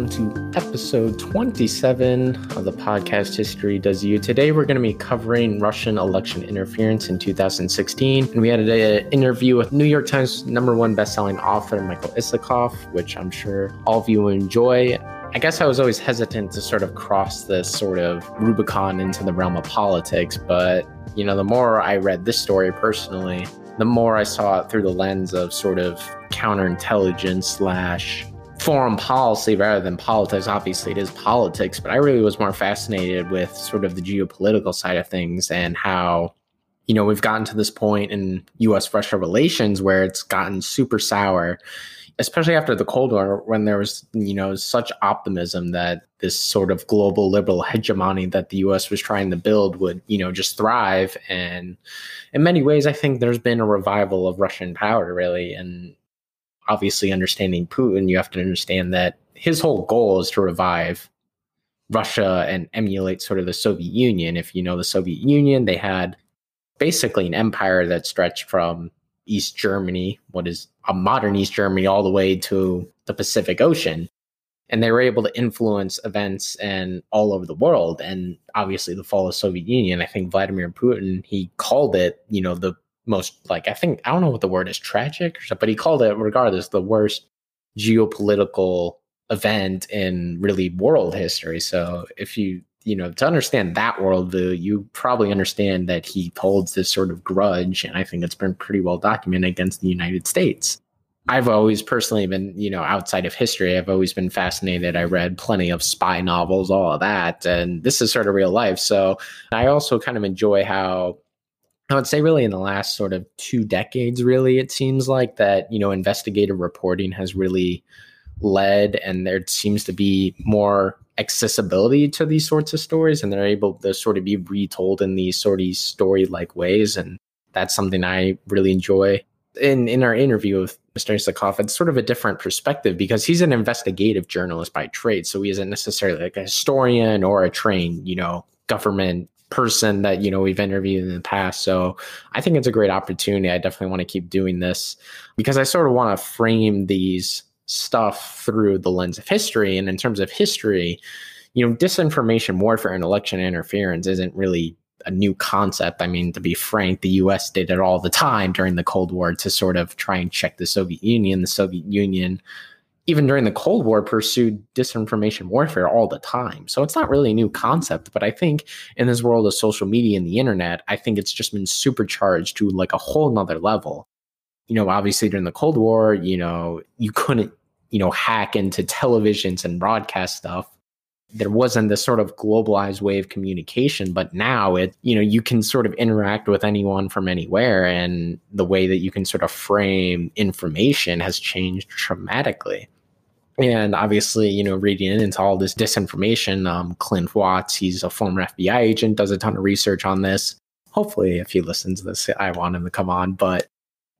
welcome to episode 27 of the podcast History Does You. Today, we're going to be covering Russian election interference in 2016. And we had an interview with New York Times number one bestselling author Michael Isikoff, which I'm sure all of you enjoy. I guess I was always hesitant to sort of cross this sort of Rubicon into the realm of politics, but you know, the more I read this story personally, the more I saw it through the lens of sort of counterintelligence slash foreign policy rather than politics. Obviously, it is politics, but I really was more fascinated with sort of the geopolitical side of things and how, you know, we've gotten to this point in US Russia relations where it's gotten super sour, especially after the Cold War, when there was, you know, such optimism that this sort of global liberal hegemony that the US was trying to build would, you know, just thrive. And in many ways, I think there's been a revival of Russian power, really. And obviously understanding Putin, you have to understand that his whole goal is to revive Russia and emulate sort of the Soviet Union. If you know the Soviet Union, they had basically an empire that stretched from East Germany, what is a modern East Germany, all the way to the Pacific Ocean. And they were able to influence events and all over the world. And obviously the fall of Soviet Union, I think Vladimir Putin, he called it, you know, the most like I think I don't know what the word is tragic or something, but he called it regardless the worst geopolitical event in really world history. So if you you know to understand that worldview, you probably understand that he holds this sort of grudge, and I think it's been pretty well documented against the United States. I've always personally been, you know, outside of history, I've always been fascinated. I read plenty of spy novels, all of that, and this is sort of real life. So I also kind of enjoy how I would say really in the last sort of two decades, really, it seems like that, you know, investigative reporting has really led and there seems to be more accessibility to these sorts of stories and they're able to sort of be retold in these sort of story like ways. And that's something I really enjoy. In in our interview with Mr. Isikoff, it's sort of a different perspective because he's an investigative journalist by trade. So he isn't necessarily like a historian or a trained, you know, government person that you know we've interviewed in the past. So i think it's a great opportunity. I definitely want to keep doing this because i sort of want to frame these stuff through the lens of history. And in terms of history you know disinformation warfare and election interference isn't really a new concept. I mean to be frank the us did it all the time during the cold war to sort of try and check the soviet union. The soviet union even during the Cold War, pursued disinformation warfare all the time. So it's not really a new concept, but I think in this world of social media and the internet, I think it's just been supercharged to like a whole nother level. You know, obviously during the Cold War, you know, you couldn't, you know, hack into televisions and broadcast stuff there wasn't this sort of globalized way of communication but now it you know you can sort of interact with anyone from anywhere and the way that you can sort of frame information has changed dramatically and obviously you know reading into all this disinformation um, clint watts he's a former fbi agent does a ton of research on this. Hopefully if he listens to this i want him to come on. But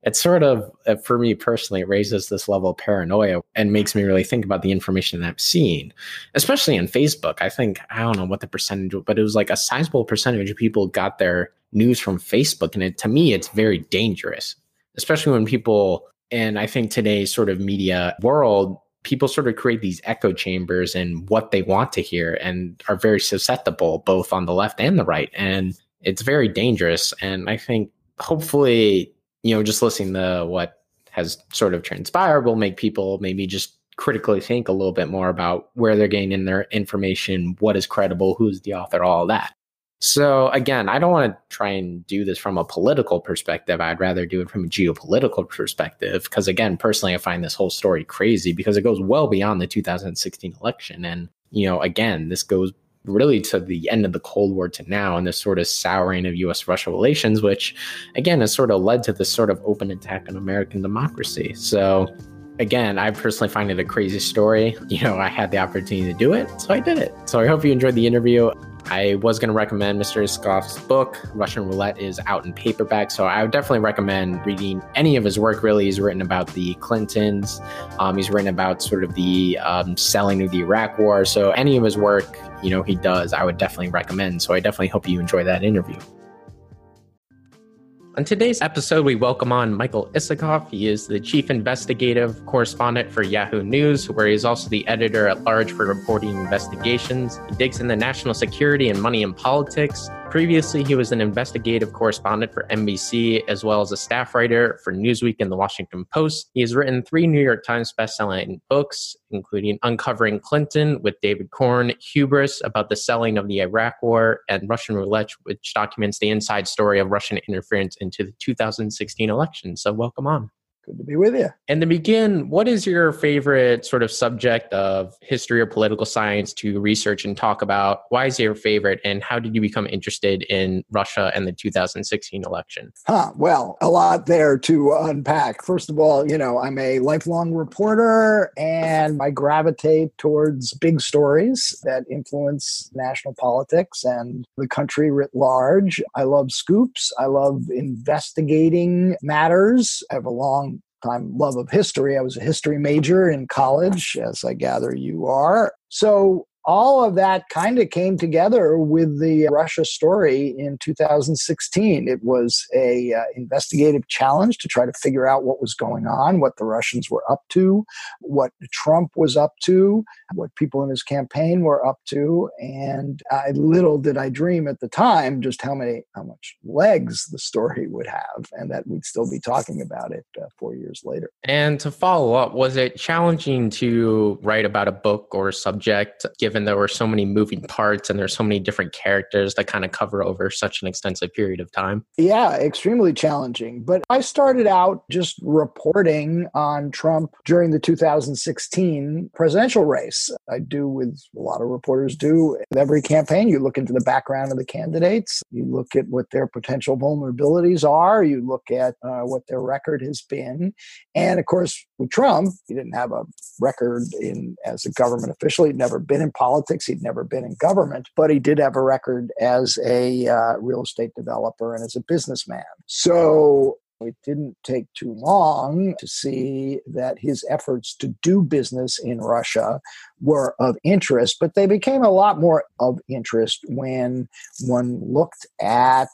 it's sort of uh, for me personally it raises this level of paranoia and makes me really think about the information that i'm seeing especially on facebook. I think i don't know what the percentage but it was like a sizable percentage of people got their news from facebook. And it, to me it's very dangerous especially when people and i think today's sort of media world people sort of create these echo chambers and what they want to hear and are very susceptible both on the left and the right and it's very dangerous and i think hopefully you know, just listening to what has sort of transpired will make people maybe just critically think a little bit more about where they're getting their information, what is credible, who's the author, all that. So again, I don't want to try and do this from a political perspective. I'd rather do it from a geopolitical perspective because again, personally I find this whole story crazy because it goes well beyond the 2016 election and you know, again, this goes really to the end of the Cold War to now and this sort of souring of US Russia relations, which again has sort of led to this sort of open attack on American democracy. So again, I personally find it a crazy story. You know, I had the opportunity to do it, so I did it. So I hope you enjoyed the interview. I was going to recommend Mr. Isikoff's book, Russian Roulette, is out in paperback. So I would definitely recommend reading any of his work, really. He's written about the Clintons, um, he's written about sort of the um, selling of the Iraq War. So any of his work, you know, he does, I would definitely recommend. So I definitely hope you enjoy that interview. On today's episode, we welcome on Michael Isikoff. He is the chief investigative correspondent for Yahoo News, where he is also the editor at large for reporting investigations. He digs into national security and money in politics. Previously, he was an investigative correspondent for NBC, as well as a staff writer for Newsweek and the Washington Post. He has written three New York Times bestselling books, including Uncovering Clinton with David Corn, Hubris about the selling of the Iraq War, and Russian Roulette, which documents the inside story of Russian interference into the 2016 election. So, welcome on. Good to be with you. And to begin, what is your favorite sort of subject of history or political science to research and talk about? Why is it your favorite, and how did you become interested in Russia and the 2016 election? Huh. Well, a lot there to unpack. First of all, you know, I'm a lifelong reporter and I gravitate towards big stories that influence national politics and the country writ large. I love scoops. I love investigating matters. I have a long time love of history. I was a history major in college, as I gather you are. So all of that kind of came together with the Russia story in 2016. It was a uh, investigative challenge to try to figure out what was going on, what the Russians were up to, what Trump was up to, what people in his campaign were up to, and I, little did I dream at the time just how many how much legs the story would have, and that we'd still be talking about it uh, four years later. And to follow up, was it challenging to write about a book or a subject? given there were so many moving parts and there's so many different characters that kind of cover over such an extensive period of time? Yeah, extremely challenging. But I started out just reporting on Trump during the 2016 presidential race. I do with a lot of reporters do with every campaign. You look into the background of the candidates, you look at what their potential vulnerabilities are, you look at uh, what their record has been. And of course, with Trump, he didn't have a record in as a government official. He'd never been in politics. He'd never been in government, but he did have a record as a uh, real estate developer and as a businessman. So it didn't take too long to see that his efforts to do business in Russia were of interest, but they became a lot more of interest when one looked at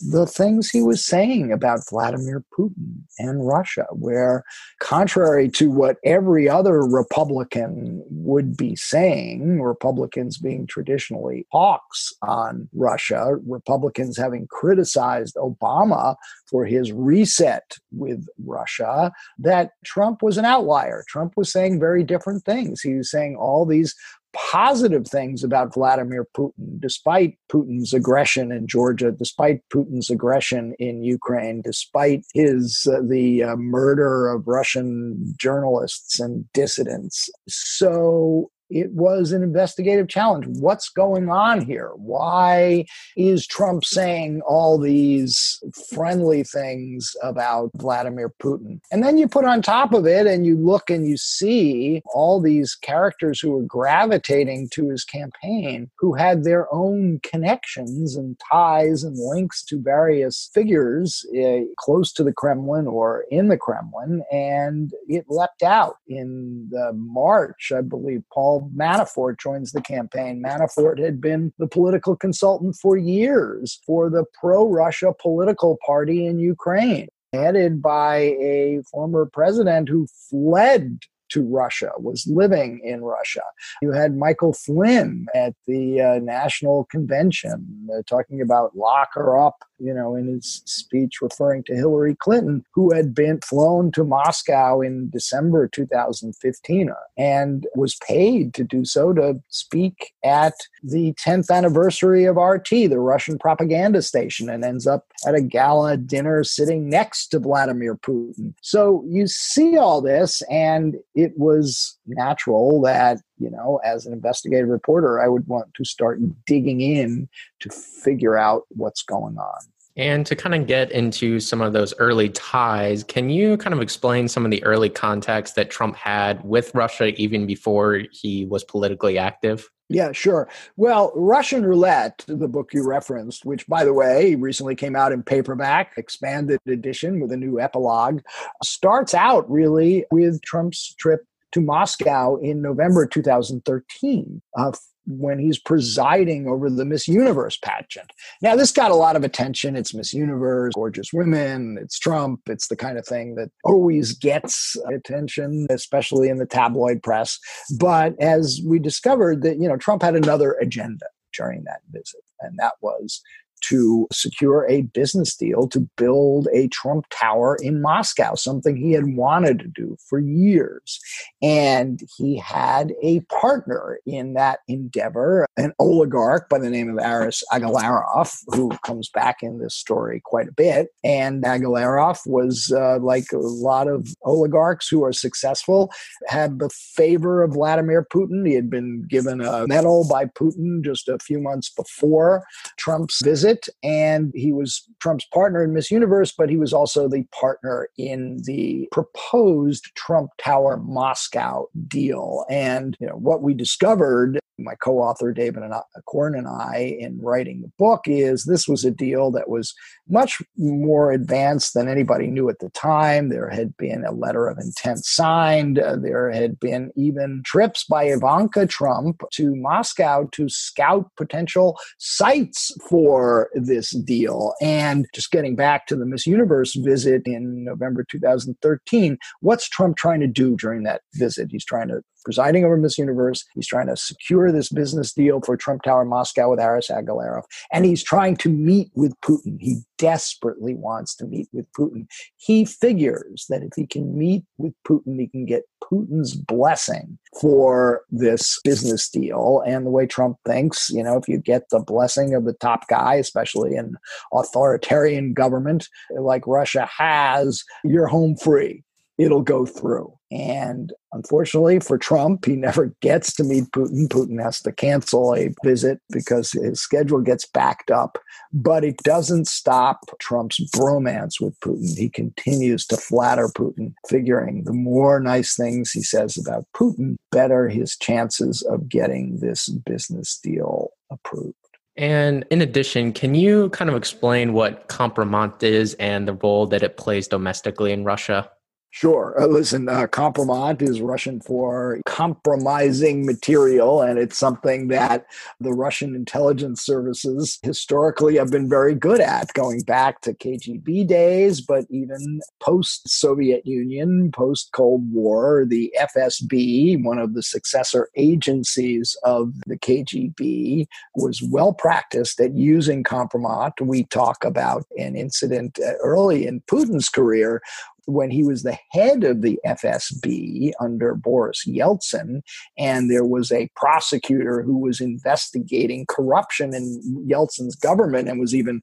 the things he was saying about Vladimir Putin and Russia, where, contrary to what every other Republican would be saying, Republicans being traditionally hawks on Russia, Republicans having criticized Obama for his reset with Russia, that Trump was an outlier. Trump was saying very different things. He was saying all these positive things about Vladimir Putin, despite Putin's aggression in Georgia, despite Putin's aggression in Ukraine, despite his uh, the uh, murder of Russian journalists and dissidents. So it was an investigative challenge. What's going on here? Why is Trump saying all these friendly things about Vladimir Putin? And then you put on top of it and you look and you see all these characters who were gravitating to his campaign who had their own connections and ties and links to various figures uh, close to the Kremlin or in the Kremlin. And it leapt out in the March, I believe, Paul Manafort joins the campaign. Manafort had been the political consultant for years for the pro Russia political party in Ukraine, headed by a former president who fled to Russia, was living in Russia. You had Michael Flynn at the uh, National Convention uh, talking about lock her up you know, in his speech referring to Hillary Clinton, who had been flown to Moscow in December 2015 and was paid to do so to speak at the 10th anniversary of RT, the Russian propaganda station, and ends up at a gala dinner sitting next to Vladimir Putin. So you see all this, and it was natural that you know, as an investigative reporter, I would want to start digging in to figure out what's going on. And to kind of get into some of those early ties, can you kind of explain some of the early contacts that Trump had with Russia even before he was politically active? Yeah, sure. Well, Russian Roulette, the book you referenced, which, by the way, recently came out in paperback, expanded edition with a new epilogue, starts out really with Trump's trip to Moscow in November 2013. Uh, when he's presiding over the Miss Universe pageant. Now, this got a lot of attention. It's Miss Universe, gorgeous women, it's Trump, it's the kind of thing that always gets attention, especially in the tabloid press. But as we discovered that, you know, Trump had another agenda during that visit, and that was to secure a business deal to build a Trump Tower in Moscow, something he had wanted to do for years. And he had a partner in that endeavor, an oligarch by the name of Aras Agalarov, who comes back in this story quite a bit. And Agalarov was uh, like a lot of oligarchs who are successful, had the favor of Vladimir Putin. He had been given a medal by Putin just a few months before Trump's visit visit, and he was Trump's partner in Miss Universe, but he was also the partner in the proposed Trump Tower Moscow deal. And you know what we discovered my co-author David and Corn and I in writing the book is this was a deal that was much more advanced than anybody knew at the time. There had been a letter of intent signed. Uh, there had been even trips by Ivanka Trump to Moscow to scout potential sites for this deal. And just getting back to the Miss Universe visit in November 2013, what's Trump trying to do during that visit? He's trying to presiding over Miss Universe. He's trying to secure this business deal for Trump Tower Moscow with Aras Agalarov. And he's trying to meet with Putin. He desperately wants to meet with Putin. He figures that if he can meet with Putin, he can get Putin's blessing for this business deal. And the way Trump thinks, you know, if you get the blessing of the top guy, especially in authoritarian government like Russia has, you're home free it'll go through. And unfortunately for Trump, he never gets to meet Putin. Putin has to cancel a visit because his schedule gets backed up. But it doesn't stop Trump's bromance with Putin. He continues to flatter Putin, figuring the more nice things he says about Putin, better his chances of getting this business deal approved. And in addition, can you kind of explain what kompromat is and the role that it plays domestically in Russia? Sure. Uh, listen, uh, kompromat is Russian for compromising material, and it's something that the Russian intelligence services historically have been very good at, going back to KGB days, but even post Soviet Union, post Cold War, the FSB, one of the successor agencies of the KGB, was well practiced at using kompromat. We talk about an incident uh, early in Putin's career when he was the head of the FSB under Boris Yeltsin, and there was a prosecutor who was investigating corruption in Yeltsin's government and was even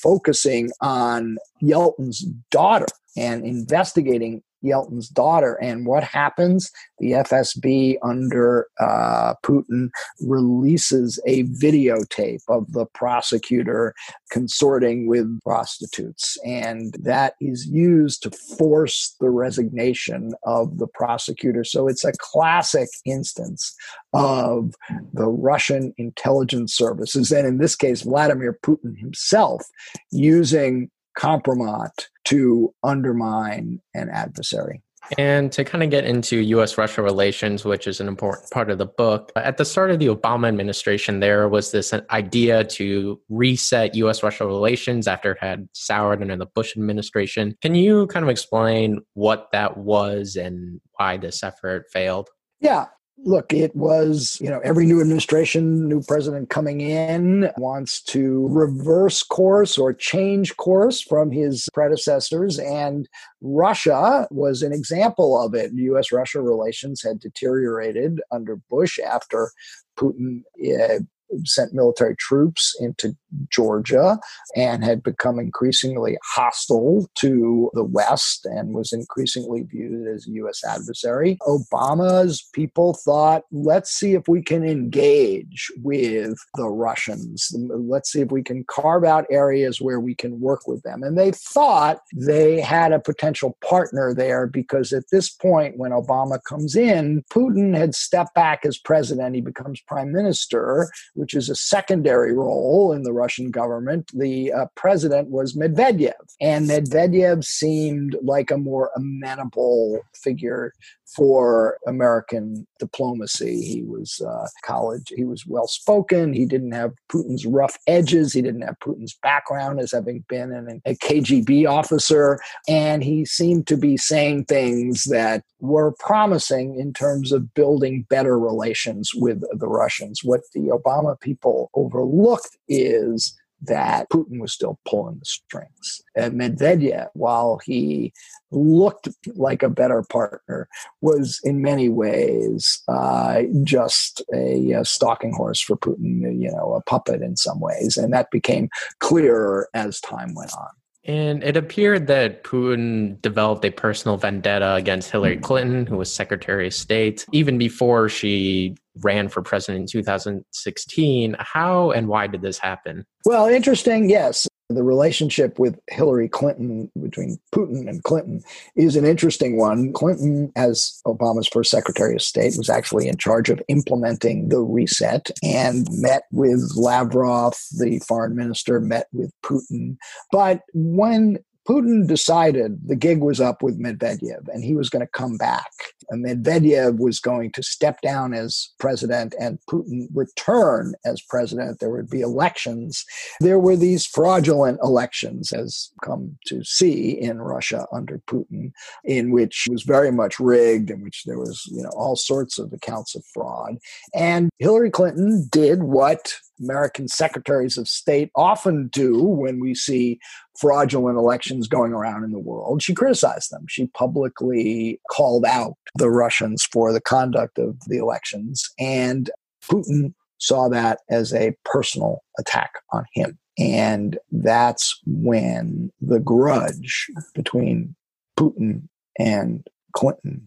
focusing on Yeltsin's daughter and investigating Yeltsin's daughter. And what happens? The FSB under uh, Putin releases a videotape of the prosecutor consorting with prostitutes. And that is used to force the resignation of the prosecutor. So it's a classic instance of the Russian intelligence services, and in this case, Vladimir Putin himself, using kompromat to undermine an adversary. And to kind of get into US Russia relations, which is an important part of the book, at the start of the Obama administration, there was this idea to reset US Russia relations after it had soured under the Bush administration. Can you kind of explain what that was and why this effort failed? Yeah, Look, it was, you know, every new administration, new president coming in wants to reverse course or change course from his predecessors. And Russia was an example of it. US Russia relations had deteriorated under Bush after Putin uh, sent military troops into Georgia and had become increasingly hostile to the West and was increasingly viewed as a U.S. adversary. Obama's people thought, let's see if we can engage with the Russians. Let's see if we can carve out areas where we can work with them. And they thought they had a potential partner there because at this point, when Obama comes in, Putin had stepped back as president. He becomes prime minister, which is a secondary role in the Russian government, the uh, president was Medvedev. And Medvedev seemed like a more amenable figure for American diplomacy. He was uh, college, he was well spoken. He didn't have Putin's rough edges. He didn't have Putin's background as having been an, a KGB officer. And he seemed to be saying things that were promising in terms of building better relations with the Russians. What the Obama people overlooked is that Putin was still pulling the strings. And Medvedev, while he looked like a better partner, was in many ways uh, just a, a, stalking horse for Putin, you know, a puppet in some ways. And that became clearer as time went on. And it appeared that Putin developed a personal vendetta against Hillary hmm. Clinton, who was Secretary of State, even before she ran for president in 2016. How and why did this happen? Well, interesting, yes. The relationship with Hillary Clinton, between Putin and Clinton, is an interesting one. Clinton, as Obama's first Secretary of State, was actually in charge of implementing the reset and met with Lavrov, the foreign minister, met with Putin. But when Putin decided the gig was up with Medvedev and he was going to come back. Medvedev was going to step down as president and Putin return as president. There would be elections. There were these fraudulent elections, as come to see in Russia under Putin, in which was very much rigged, in which there was, you know, all sorts of accounts of fraud. And Hillary Clinton did what American secretaries of state often do when we see fraudulent elections going around in the world. She criticized them. She publicly called out the Russians for the conduct of the elections. And Putin saw that as a personal attack on him. And that's when the grudge between Putin and Clinton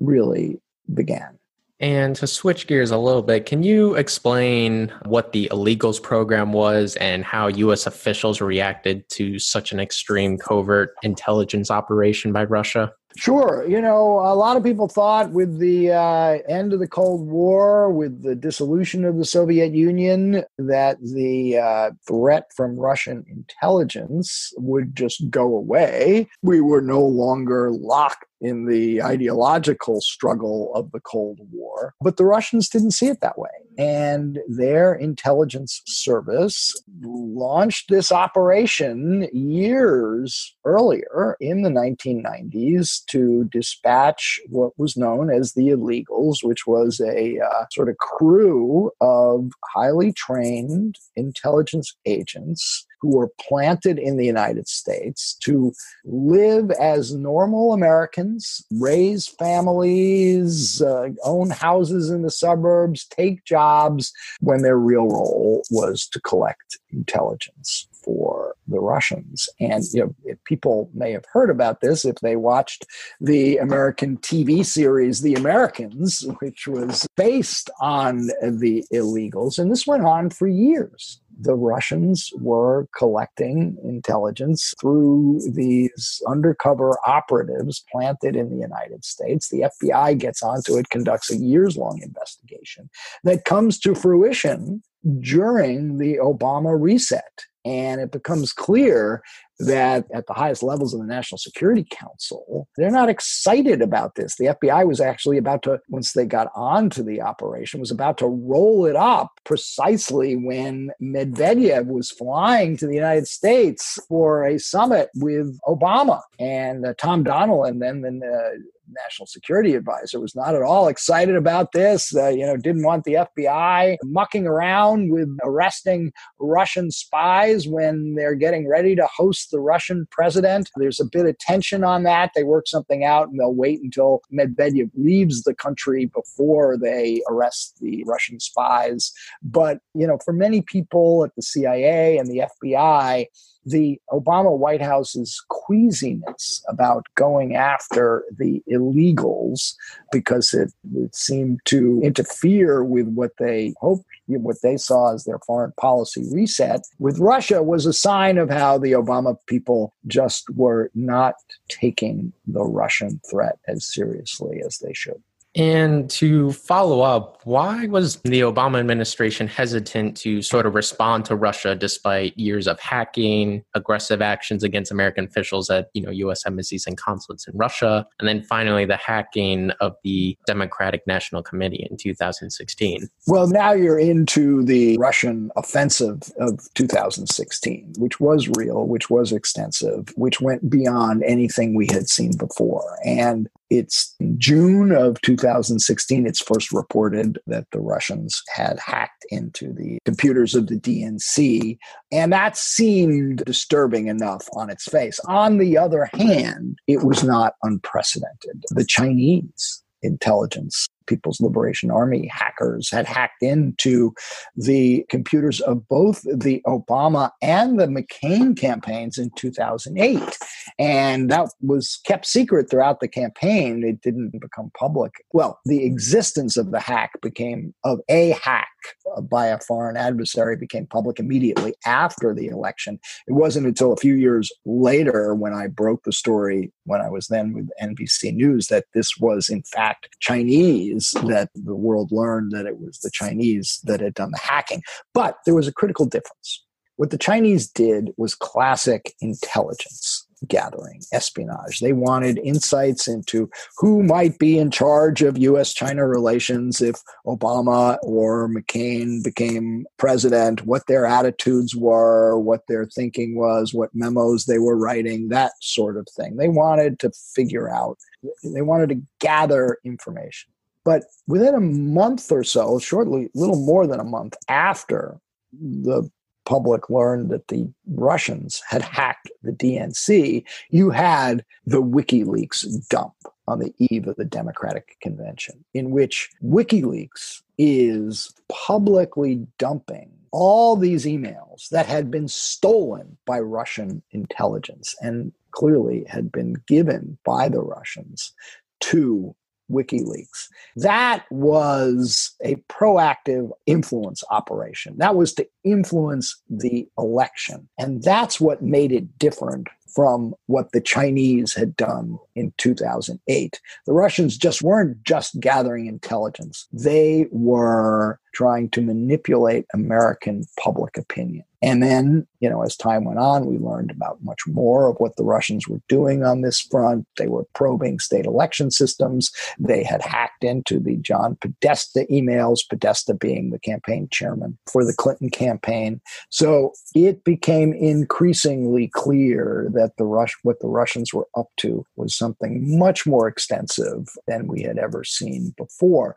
really began. And to switch gears a little bit, can you explain what the illegals program was and how U.S. officials reacted to such an extreme covert intelligence operation by Russia? Sure. You know, a lot of people thought with the uh, end of the Cold War, with the dissolution of the Soviet Union, that the uh, threat from Russian intelligence would just go away. We were no longer locked in the ideological struggle of the Cold War. But the Russians didn't see it that way. And their intelligence service launched this operation years earlier in the 1990s to dispatch what was known as the illegals, which was a uh, sort of crew of highly trained intelligence agents who were planted in the United States to live as normal Americans, raise families, uh, own houses in the suburbs, take jobs, when their real role was to collect intelligence for the Russians. And you know, people may have heard about this if they watched the American TV series The Americans, which was based on the illegals. And this went on for years the Russians were collecting intelligence through these undercover operatives planted in the United States. The FBI gets onto it, conducts a years long investigation that comes to fruition during the Obama reset. And it becomes clear that at the highest levels of the National Security Council, they're not excited about this. The FBI was actually about to, once they got onto the operation, was about to roll it up precisely when Medvedev was flying to the United States for a summit with Obama. And uh, Tom Donilon, then the uh, national security advisor was not at all excited about this uh, you know didn't want the fbi mucking around with arresting russian spies when they're getting ready to host the russian president. There's a bit of tension on that. They work something out and they'll wait until medvedev leaves the country before they arrest the russian spies. But you know for many people at the cia and the fbi the Obama White House's queasiness about going after the illegals because it, it seemed to interfere with what they hoped, what they saw as their foreign policy reset with Russia was a sign of how the Obama people just were not taking the Russian threat as seriously as they should. And to follow up, why was the Obama administration hesitant to sort of respond to Russia despite years of hacking, aggressive actions against American officials at, you know, US embassies and consulates in Russia, and then finally the hacking of the Democratic National Committee in 2016? Well, now you're into the Russian offensive of 2016, which was real, which was extensive, which went beyond anything we had seen before. And it's June of 2016, it's first reported that the Russians had hacked into the computers of the DNC. And that seemed disturbing enough on its face. On the other hand, it was not unprecedented. The Chinese intelligence People's Liberation Army hackers had hacked into the computers of both the Obama and the McCain campaigns in 2008. And that was kept secret throughout the campaign. It didn't become public. Well, the existence of the hack became, of a hack by a foreign adversary became public immediately after the election. It wasn't until a few years later when I broke the story when I was then with NBC News that this was in fact Chinese that the world learned that it was the Chinese that had done the hacking. But there was a critical difference. What the Chinese did was classic intelligence gathering, espionage. They wanted insights into who might be in charge of US China relations if Obama or McCain became president, what their attitudes were, what their thinking was, what memos they were writing, that sort of thing. They wanted to figure out, they wanted to gather information. But within a month or so, shortly, little more than a month after the public learned that the Russians had hacked the DNC, you had the WikiLeaks dump on the eve of the Democratic Convention, in which WikiLeaks is publicly dumping all these emails that had been stolen by Russian intelligence and clearly had been given by the Russians to WikiLeaks. That was a proactive influence operation. That was to influence the election. And that's what made it different from what the Chinese had done in 2008. The Russians just weren't just gathering intelligence, they were trying to manipulate American public opinion. And then, you know, as time went on, we learned about much more of what the Russians were doing on this front. They were probing state election systems. They had hacked into the John Podesta emails, Podesta being the campaign chairman for the Clinton campaign. So it became increasingly clear that the Rush, what the Russians were up to was something much more extensive than we had ever seen before.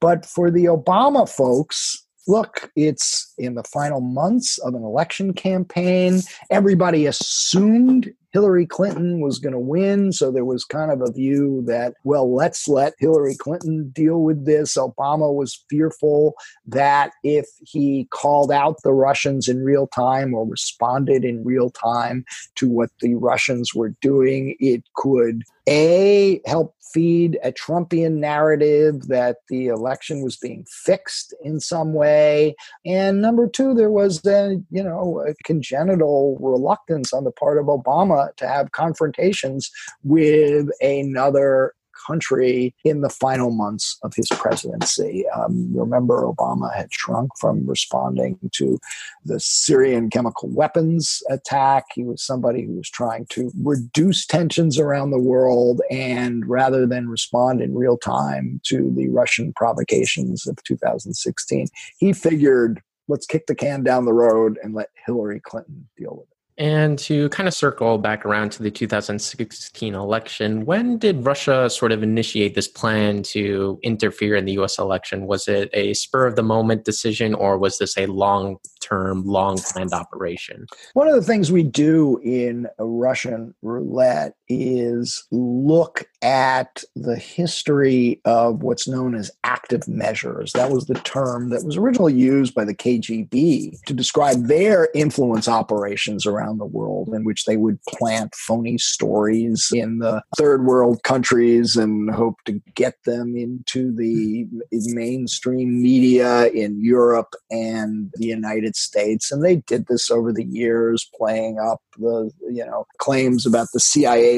But for the Obama folks, look, it's in the final months of an election campaign. Everybody assumed Hillary Clinton was going to win. So there was kind of a view that, well, let's let Hillary Clinton deal with this. Obama was fearful that if he called out the Russians in real time or responded in real time to what the Russians were doing, it could A, help feed a Trumpian narrative that the election was being fixed in some way. And number two, there was a, you know, a congenital reluctance on the part of Obama to have confrontations with another country in the final months of his presidency. Um, remember, Obama had shrunk from responding to the Syrian chemical weapons attack. He was somebody who was trying to reduce tensions around the world and rather than respond in real time to the Russian provocations of 2016, he figured let's kick the can down the road and let Hillary Clinton deal with it. And to kind of circle back around to the 2016 election, when did Russia sort of initiate this plan to interfere in the US election? Was it a spur of the moment decision or was this a long term, long planned operation? One of the things we do in Russian roulette is look at the history of what's known as active measures. That was the term that was originally used by the KGB to describe their influence operations around the world, in which they would plant phony stories in the third world countries and hope to get them into the mainstream media in Europe and the United States. And they did this over the years, playing up the, you know, claims about the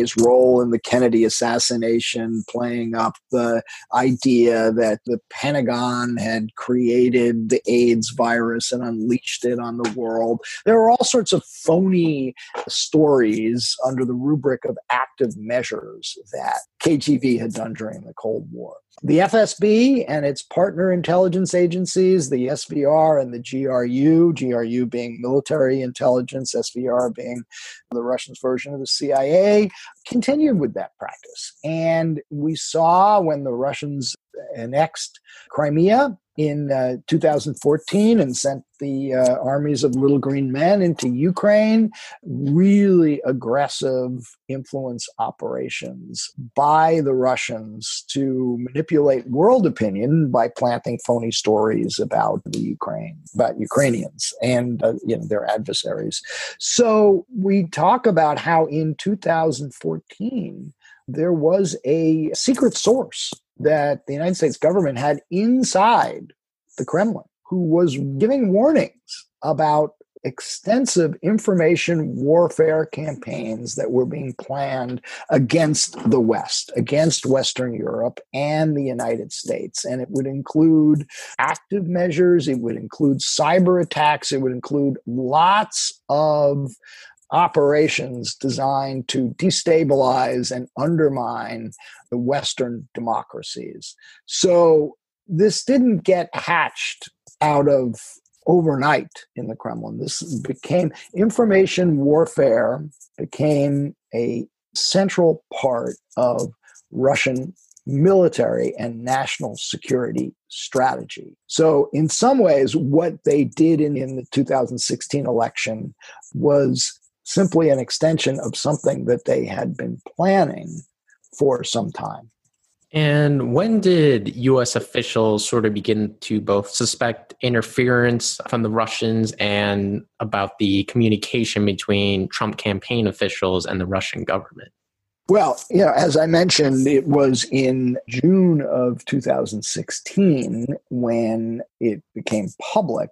CIA's role in the Kennedy assassination, playing up the idea that the Pentagon had created the AIDS virus and unleashed it on the world. There were all sorts of phony stories under the rubric of active measures that KGB had done during the Cold War. The FSB and its partner intelligence agencies, the SVR and the GRU, GRU being military intelligence, SVR being the Russians' version of the CIA, continued with that practice. And we saw when the Russians annexed Crimea in uh, 2014 and sent the uh, armies of little green men into Ukraine. Really aggressive influence operations by the Russians to manipulate world opinion by planting phony stories about the Ukraine, about Ukrainians and uh, you know their adversaries. So we talk about how in 2014 there was a secret source that the United States government had inside the Kremlin who was giving warnings about extensive information warfare campaigns that were being planned against the West, against Western Europe and the United States. And it would include active measures, it would include cyber attacks, it would include lots of operations designed to destabilize and undermine the Western democracies. So this didn't get hatched out of overnight in the Kremlin. This became information warfare became a central part of Russian military and national security strategy. So, in some ways, what they did in, in the 2016 election was simply an extension of something that they had been planning for some time. And when did US officials sort of begin to both suspect interference from the Russians and about the communication between Trump campaign officials and the Russian government? Well, you know, as I mentioned, it was in June of 2016 when it became public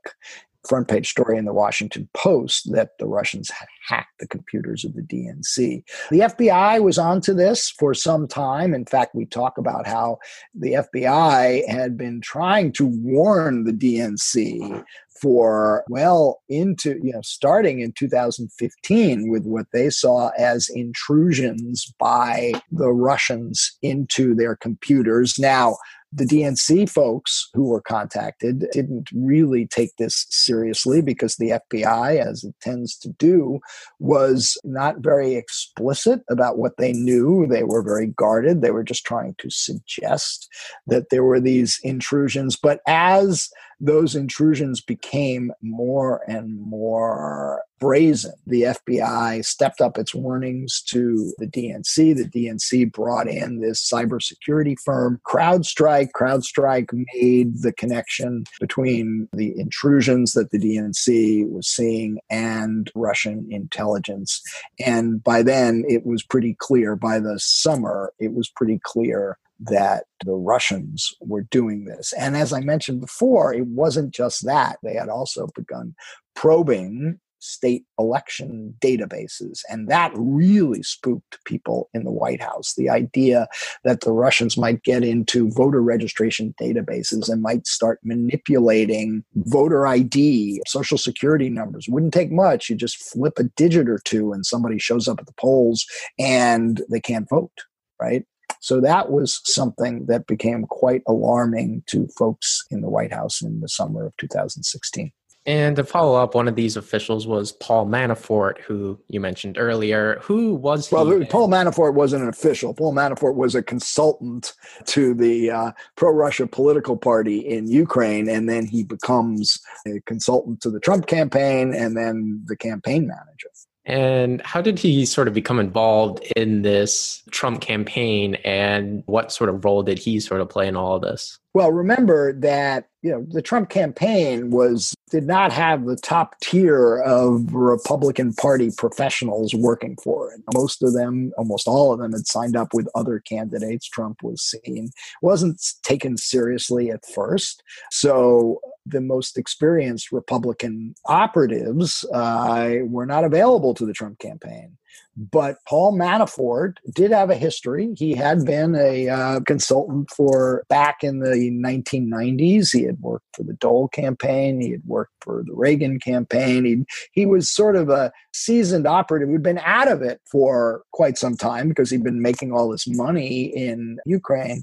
front page story in the Washington Post that the Russians had hacked the computers of the DNC. The FBI was onto this for some time. In fact, we talk about how the FBI had been trying to warn the DNC for well into you know starting in 2015 with what they saw as intrusions by the Russians into their computers now the DNC folks who were contacted didn't really take this seriously because the FBI, as it tends to do, was not very explicit about what they knew. They were very guarded. They were just trying to suggest that there were these intrusions. But as those intrusions became more and more brazen. The FBI stepped up its warnings to the DNC. The DNC brought in this cybersecurity firm, CrowdStrike. CrowdStrike made the connection between the intrusions that the DNC was seeing and Russian intelligence. And by then, it was pretty clear, by the summer, it was pretty clear that the Russians were doing this. And as I mentioned before, it wasn't just that. They had also begun probing state election databases. And that really spooked people in the White House. The idea that the Russians might get into voter registration databases and might start manipulating voter ID, social security numbers. Wouldn't take much. You just flip a digit or two and somebody shows up at the polls and they can't vote, right? So that was something that became quite alarming to folks in the White House in the summer of 2016. And to follow up, one of these officials was Paul Manafort, who you mentioned earlier. Who was he? Well, Paul Manafort wasn't an official. Paul Manafort was a consultant to the uh, pro Russia political party in Ukraine, and then he becomes a consultant to the Trump campaign and then the campaign manager. And how did he sort of become involved in this Trump campaign and what sort of role did he sort of play in all of this? Well, remember that, you know, the Trump campaign was did not have the top tier of Republican Party professionals working for it. Most of them, almost all of them had signed up with other candidates. Trump was seen wasn't taken seriously at first. So the most experienced Republican operatives uh, were not available to the Trump campaign. But Paul Manafort did have a history. He had been a uh, consultant for back in the 1990s. He had worked for the Dole campaign. He had worked for the Reagan campaign. He, he was sort of a seasoned operative who'd been out of it for quite some time because he'd been making all this money in Ukraine.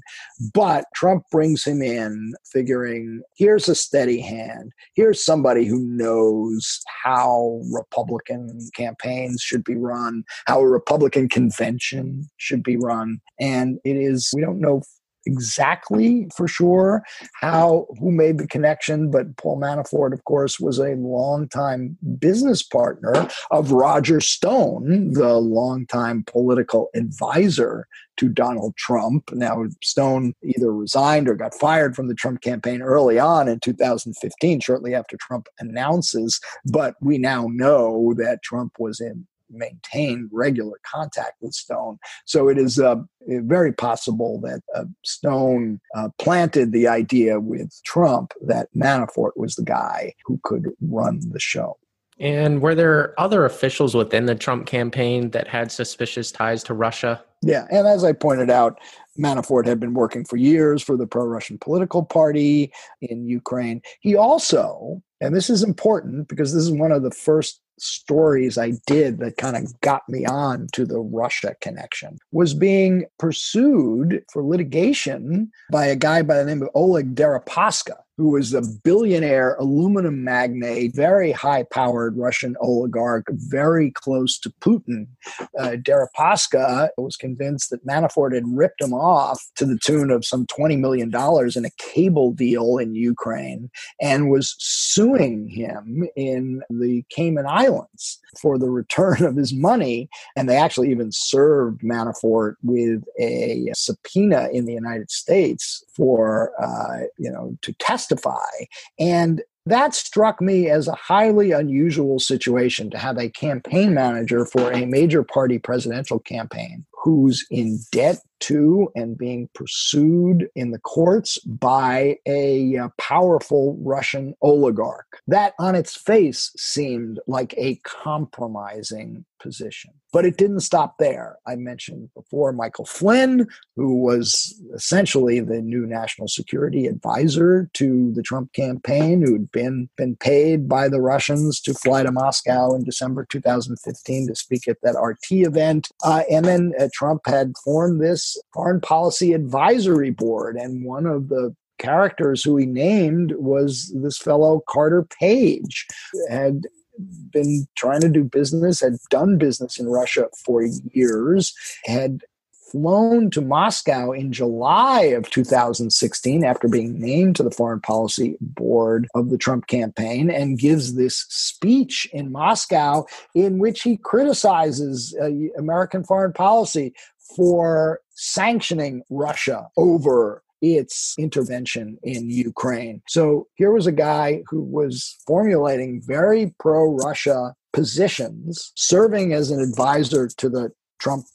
But Trump brings him in, figuring here's a steady hand. Here's somebody who knows how Republican campaigns should be run, how a Republican convention should be run. And it is, we don't know exactly for sure how who made the connection but paul manafort of course was a longtime business partner of roger stone the longtime political advisor to donald trump now stone either resigned or got fired from the trump campaign early on in 2015 shortly after trump announces but we now know that trump was in maintained regular contact with Stone. So it is uh, very possible that uh, Stone uh, planted the idea with Trump that Manafort was the guy who could run the show. And were there other officials within the Trump campaign that had suspicious ties to Russia? Yeah, and as I pointed out, Manafort had been working for years for the pro Russian political party in Ukraine. He also, and this is important because this is one of the first stories I did that kind of got me on to the Russia connection was being pursued for litigation by a guy by the name of Oleg Deripaska who was a billionaire aluminum magnate, very high powered Russian oligarch, very close to Putin. Uh, Deripaska was convinced that Manafort had ripped him off to the tune of some $20 million in a cable deal in Ukraine and was suing him in the Cayman Islands for the return of his money. And they actually even served Manafort with a subpoena in the United States for, uh, you know, to testify. And that struck me as a highly unusual situation to have a campaign manager for a major party presidential campaign who's in debt to and being pursued in the courts by a uh, powerful Russian oligarch. That on its face seemed like a compromising position. But it didn't stop there. I mentioned before Michael Flynn, who was essentially the new national security advisor to the Trump campaign, who'd been, been paid by the Russians to fly to Moscow in December 2015 to speak at that RT event. Uh, and then uh, Trump had formed this foreign policy advisory board, and one of the characters who he named was this fellow Carter Page, had been trying to do business, had done business in Russia for years, had flown to Moscow in July of 2016 after being named to the foreign policy board of the Trump campaign and gives this speech in Moscow in which he criticizes uh, American foreign policy for sanctioning Russia over its intervention in Ukraine. So here was a guy who was formulating very pro Russia positions, serving as an advisor to the Trump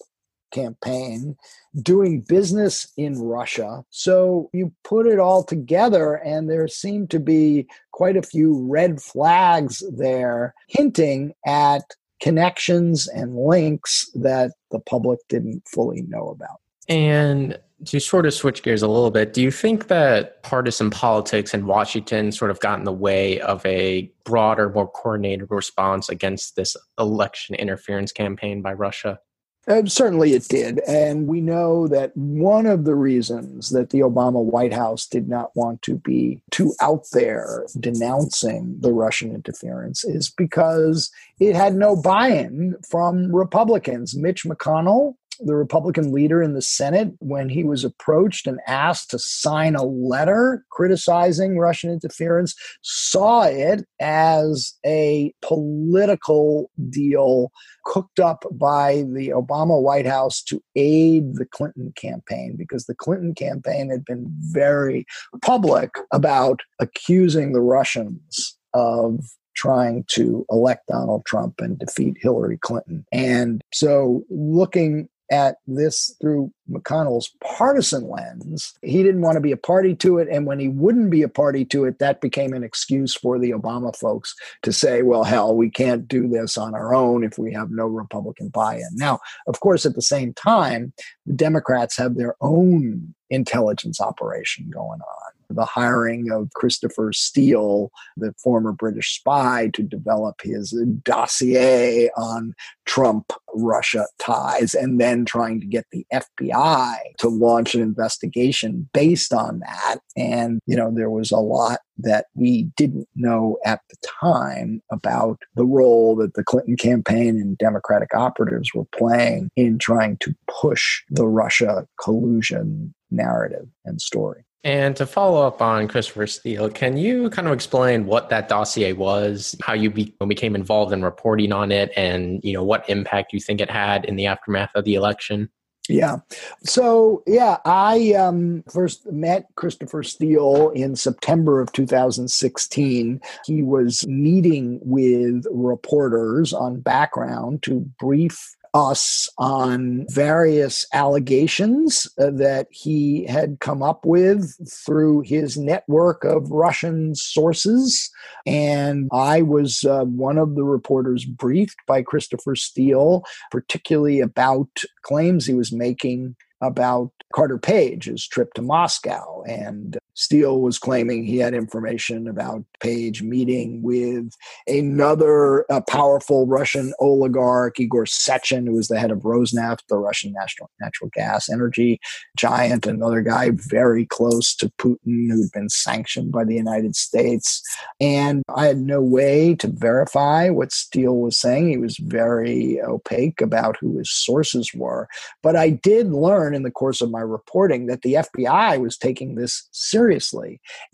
campaign, doing business in Russia. So you put it all together, and there seemed to be quite a few red flags there hinting at connections and links that the public didn't fully know about. And to sort of switch gears a little bit, do you think that partisan politics in Washington sort of got in the way of a broader, more coordinated response against this election interference campaign by Russia? Uh, certainly it did. And we know that one of the reasons that the Obama White House did not want to be too out there denouncing the Russian interference is because it had no buy in from Republicans. Mitch McConnell the Republican leader in the Senate, when he was approached and asked to sign a letter criticizing Russian interference, saw it as a political deal cooked up by the Obama White House to aid the Clinton campaign because the Clinton campaign had been very public about accusing the Russians of trying to elect Donald Trump and defeat Hillary Clinton. And so, looking at this through McConnell's partisan lens. He didn't want to be a party to it. And when he wouldn't be a party to it, that became an excuse for the Obama folks to say, well, hell, we can't do this on our own if we have no Republican buy in. Now, of course, at the same time, the Democrats have their own intelligence operation going on the hiring of Christopher Steele, the former British spy, to develop his dossier on Trump Russia ties, and then trying to get the FBI to launch an investigation based on that. And, you know, there was a lot that we didn't know at the time about the role that the Clinton campaign and Democratic operatives were playing in trying to push the Russia collusion narrative and story. And to follow up on Christopher Steele, can you kind of explain what that dossier was, how you be- became involved in reporting on it, and you know what impact you think it had in the aftermath of the election? Yeah. So, yeah, I um, first met Christopher Steele in September of 2016. He was meeting with reporters on background to brief us on various allegations uh, that he had come up with through his network of Russian sources. And I was uh, one of the reporters briefed by Christopher Steele, particularly about claims he was making about Carter Page's trip to Moscow. And Steele was claiming he had information about Page meeting with another uh, powerful Russian oligarch, Igor Sechin, who was the head of Rosneft, the Russian national natural gas energy giant, another guy very close to Putin who'd been sanctioned by the United States. And I had no way to verify what Steele was saying. He was very opaque about who his sources were. But I did learn in the course of my reporting that the FBI was taking this seriously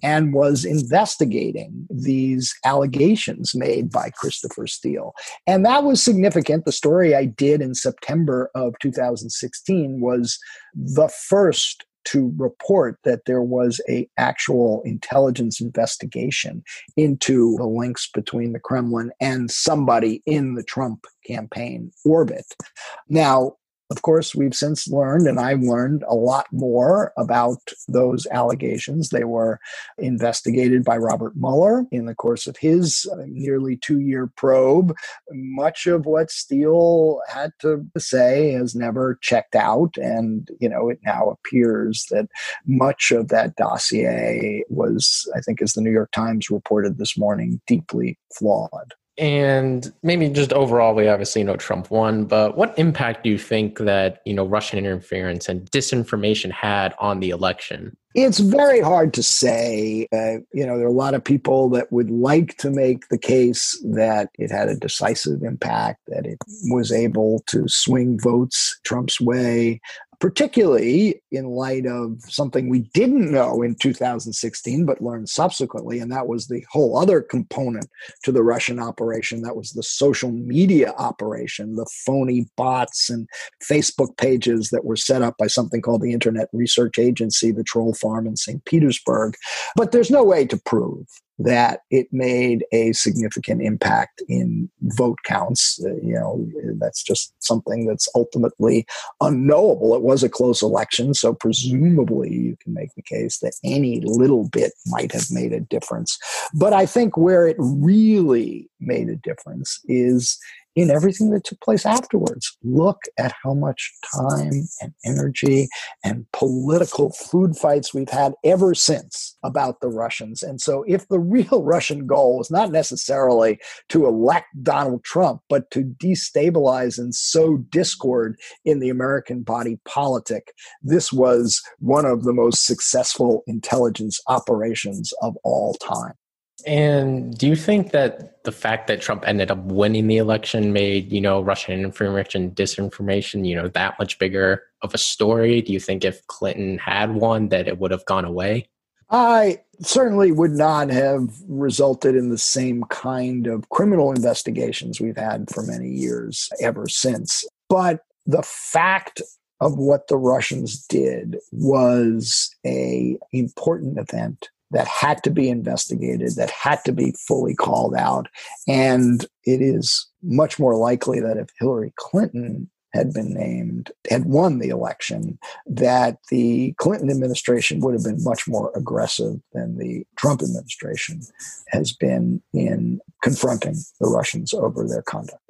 and was investigating these allegations made by Christopher Steele. And that was significant. The story I did in September of 2016 was the first to report that there was a actual intelligence investigation into the links between the Kremlin and somebody in the Trump campaign orbit. Now, of course, we've since learned, and I've learned a lot more about those allegations. They were investigated by Robert Mueller in the course of his uh, nearly two year probe. Much of what Steele had to say has never checked out. And, you know, it now appears that much of that dossier was, I think, as the New York Times reported this morning, deeply flawed. And maybe just overall, we obviously know Trump won, but what impact do you think that you know Russian interference and disinformation had on the election? It's very hard to say. Uh, you know, there are a lot of people that would like to make the case that it had a decisive impact, that it was able to swing votes Trump's way particularly in light of something we didn't know in 2016 but learned subsequently and that was the whole other component to the russian operation. That was the social media operation the phony bots and facebook pages that were set up by something called the internet research agency the troll farm in st petersburg. But there's no way to prove that it made a significant impact in vote counts. Uh, you know, that's just something that's ultimately unknowable. It was a close election, so presumably you can make the case that any little bit might have made a difference. But I think where it really made a difference is in everything that took place afterwards. Look at how much time and energy and political food fights we've had ever since about the Russians. And so, if the real Russian goal was not necessarily to elect Donald Trump, but to destabilize and sow discord in the American body politic, this was one of the most successful intelligence operations of all time. And do you think that the fact that Trump ended up winning the election made, you know, Russian information disinformation, you know, that much bigger of a story? Do you think if Clinton had won that it would have gone away? I certainly would not have resulted in the same kind of criminal investigations we've had for many years ever since. But the fact of what the Russians did was a important event that had to be investigated, that had to be fully called out. And it is much more likely that if Hillary Clinton had been named, had won the election, that the Clinton administration would have been much more aggressive than the Trump administration has been in confronting the Russians over their conduct.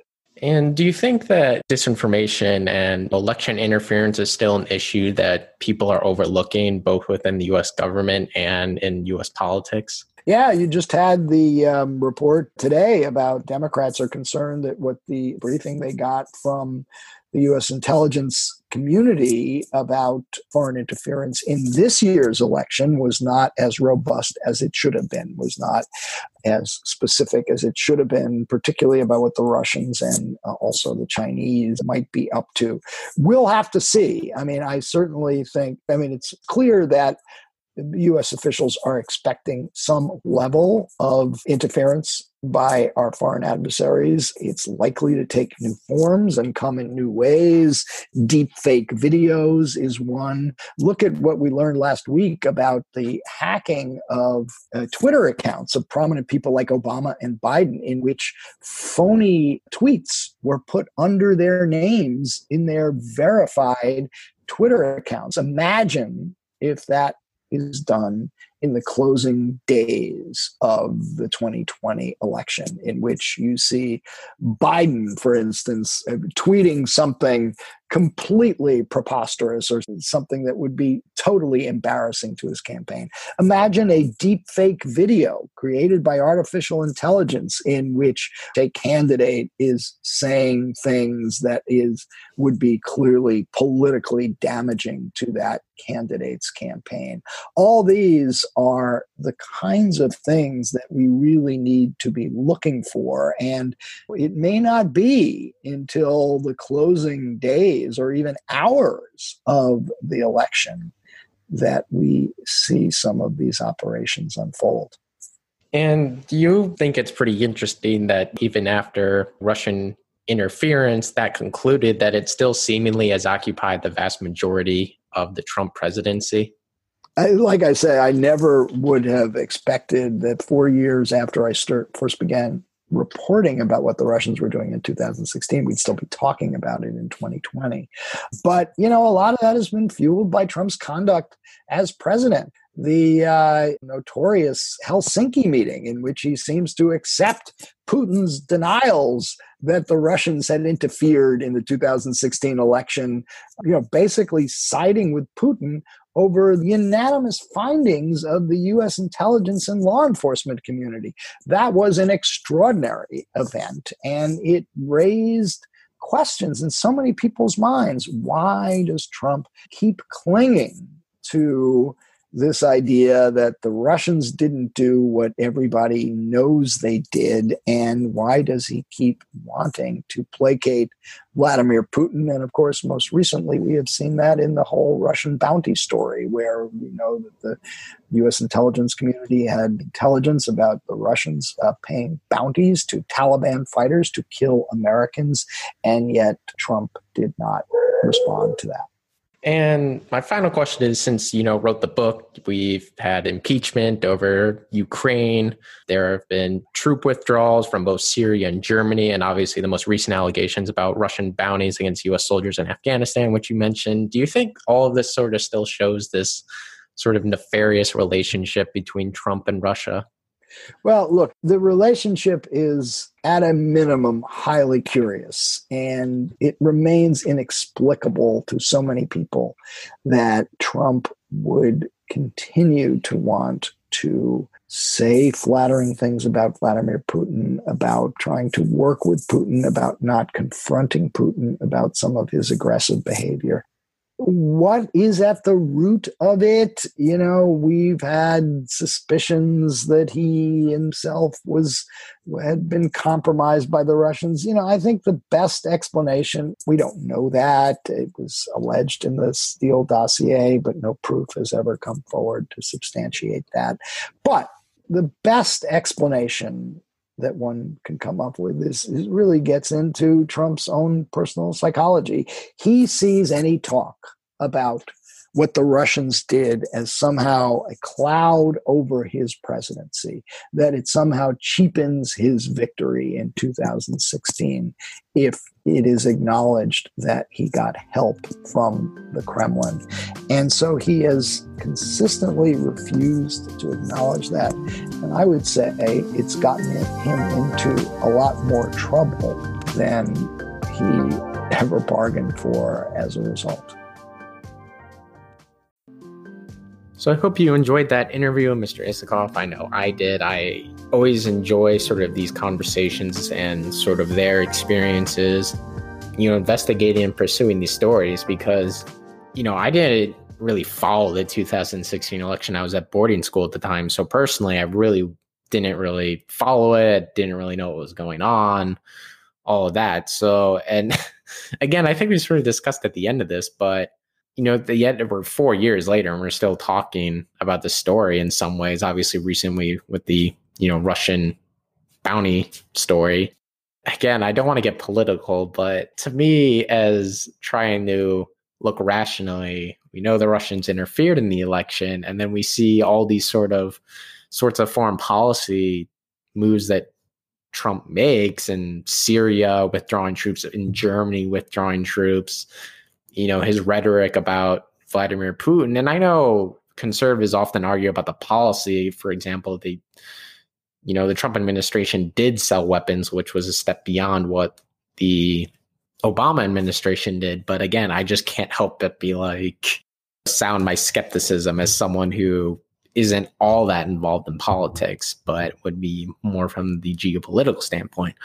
And do you think that disinformation and election interference is still an issue that people are overlooking both within the US government and in US politics? Yeah, you just had the um, report today about Democrats are concerned that what the briefing they got from the U.S. intelligence community about foreign interference in this year's election was not as robust as it should have been, was not as specific as it should have been, particularly about what the Russians and uh, also the Chinese might be up to. We'll have to see. I mean, I certainly think, I mean, it's clear that US officials are expecting some level of interference by our foreign adversaries. It's likely to take new forms and come in new ways. Deep fake videos is one. Look at what we learned last week about the hacking of uh, Twitter accounts of prominent people like Obama and Biden, in which phony tweets were put under their names in their verified Twitter accounts. Imagine if that is done in the closing days of the 2020 election, in which you see Biden, for instance, uh, tweeting something completely preposterous or something that would be totally embarrassing to his campaign. Imagine a deep fake video created by artificial intelligence in which a candidate is saying things that is would be clearly politically damaging to that candidate's campaign. All these are the kinds of things that we really need to be looking for. And it may not be until the closing days or even hours of the election that we see some of these operations unfold. And you think it's pretty interesting that even after Russian interference, that concluded that it still seemingly has occupied the vast majority of the Trump presidency? I, like I say, I never would have expected that four years after I start, first began reporting about what the Russians were doing in 2016, we'd still be talking about it in 2020. But, you know, a lot of that has been fueled by Trump's conduct as president. The uh, notorious Helsinki meeting, in which he seems to accept Putin's denials that the Russians had interfered in the 2016 election, you know, basically siding with Putin over the unanimous findings of the US intelligence and law enforcement community. That was an extraordinary event, and it raised questions in so many people's minds. Why does Trump keep clinging to this idea that the Russians didn't do what everybody knows they did, and why does he keep wanting to placate Vladimir Putin? And of course, most recently, we have seen that in the whole Russian bounty story, where we know that the U.S. intelligence community had intelligence about the Russians uh, paying bounties to Taliban fighters to kill Americans, and yet Trump did not respond to that. And my final question is since you know wrote the book, we've had impeachment over Ukraine. There have been troop withdrawals from both Syria and Germany, and obviously the most recent allegations about Russian bounties against US soldiers in Afghanistan, which you mentioned. Do you think all of this sort of still shows this sort of nefarious relationship between Trump and Russia? Well, look, the relationship is at a minimum highly curious, and it remains inexplicable to so many people that Trump would continue to want to say flattering things about Vladimir Putin, about trying to work with Putin, about not confronting Putin about some of his aggressive behavior what is at the root of it? You know, we've had suspicions that he himself was had been compromised by the Russians. You know, I think the best explanation, we don't know that. It was alleged in the Steele dossier, but no proof has ever come forward to substantiate that. But the best explanation that one can come up with is, is, really gets into Trump's own personal psychology. He sees any talk about what the Russians did as somehow a cloud over his presidency, that it somehow cheapens his victory in 2016 if it is acknowledged that he got help from the Kremlin. And so he has consistently refused to acknowledge that. And I would say it's gotten him into a lot more trouble than he ever bargained for as a result. So I hope you enjoyed that interview with Mr. Isikoff. I know I did. I always enjoy sort of these conversations and sort of their experiences, you know, investigating and pursuing these stories because, you know, I didn't really follow the 2016 election. I was at boarding school at the time. So personally, I really didn't really follow it, didn't really know what was going on, all of that. So, and again, I think we sort of discussed at the end of this, but you know, the, yet we're four years later and we're still talking about the story in some ways. Obviously, recently with the you know Russian bounty story. Again, I don't want to get political, but to me, as trying to look rationally, we know the Russians interfered in the election, and then we see all these sort of sorts of foreign policy moves that Trump makes in Syria withdrawing troops, in Germany withdrawing troops, you know, his rhetoric about Vladimir Putin. And I know conservatives often argue about the policy. For example, the you know, the Trump administration did sell weapons, which was a step beyond what the Obama administration did. But again, I just can't help but be like sound my skepticism as someone who isn't all that involved in politics, but would be more from the geopolitical standpoint.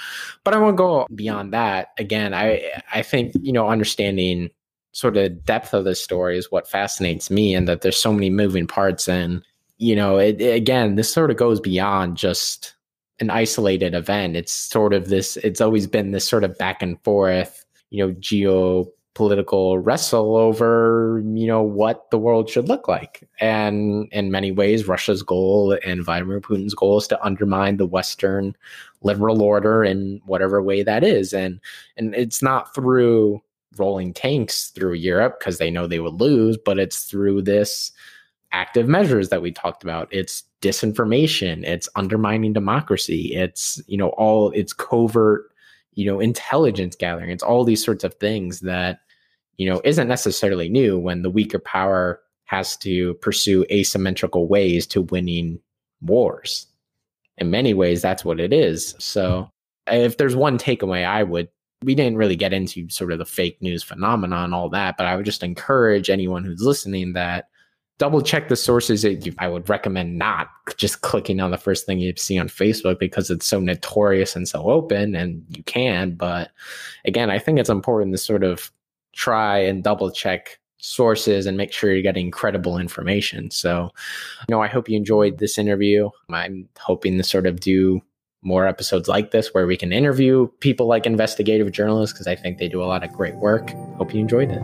But I won't go beyond that. Again, I I think, you know, understanding sort of depth of the story is what fascinates me and that there's so many moving parts and you know it, it, again this sort of goes beyond just an isolated event. It's sort of this it's always been this sort of back and forth you know geopolitical wrestle over you know what the world should look like. And in many ways russia's goal and vladimir putin's goal is to undermine the western liberal order in whatever way that is. And and it's not through rolling tanks through Europe because they know they would lose, but it's through this active measures that we talked about. It's disinformation, it's undermining democracy, it's, you know, all it's covert, you know, intelligence gathering. It's all these sorts of things that, you know, isn't necessarily new when the weaker power has to pursue asymmetrical ways to winning wars. In many ways, that's what it is. So, if there's one takeaway I would we didn't really get into sort of the fake news phenomenon all that, but I would just encourage anyone who's listening that double check the sources. I would recommend not just clicking on the first thing you see on Facebook because it's so notorious and so open, and you can. But again, I think it's important to sort of try and double check sources and make sure you're getting credible information. So, you know, I hope you enjoyed this interview. I'm hoping to sort of do more episodes like this where we can interview people like investigative journalists because I think they do a lot of great work. Hope you enjoyed it.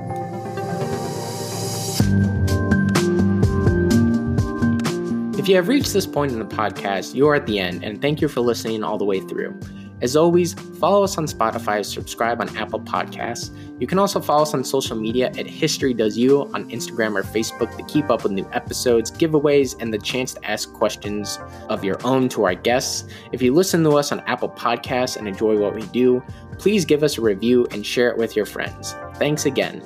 If you have reached this point in the podcast, you are at the end, and thank you for listening all the way through. As always, follow us on Spotify, subscribe on Apple Podcasts. You can also follow us on social media at History Does You on Instagram or Facebook to keep up with new episodes, giveaways, and the chance to ask questions of your own to our guests. If you listen to us on Apple Podcasts and enjoy what we do, please give us a review and share it with your friends. Thanks again.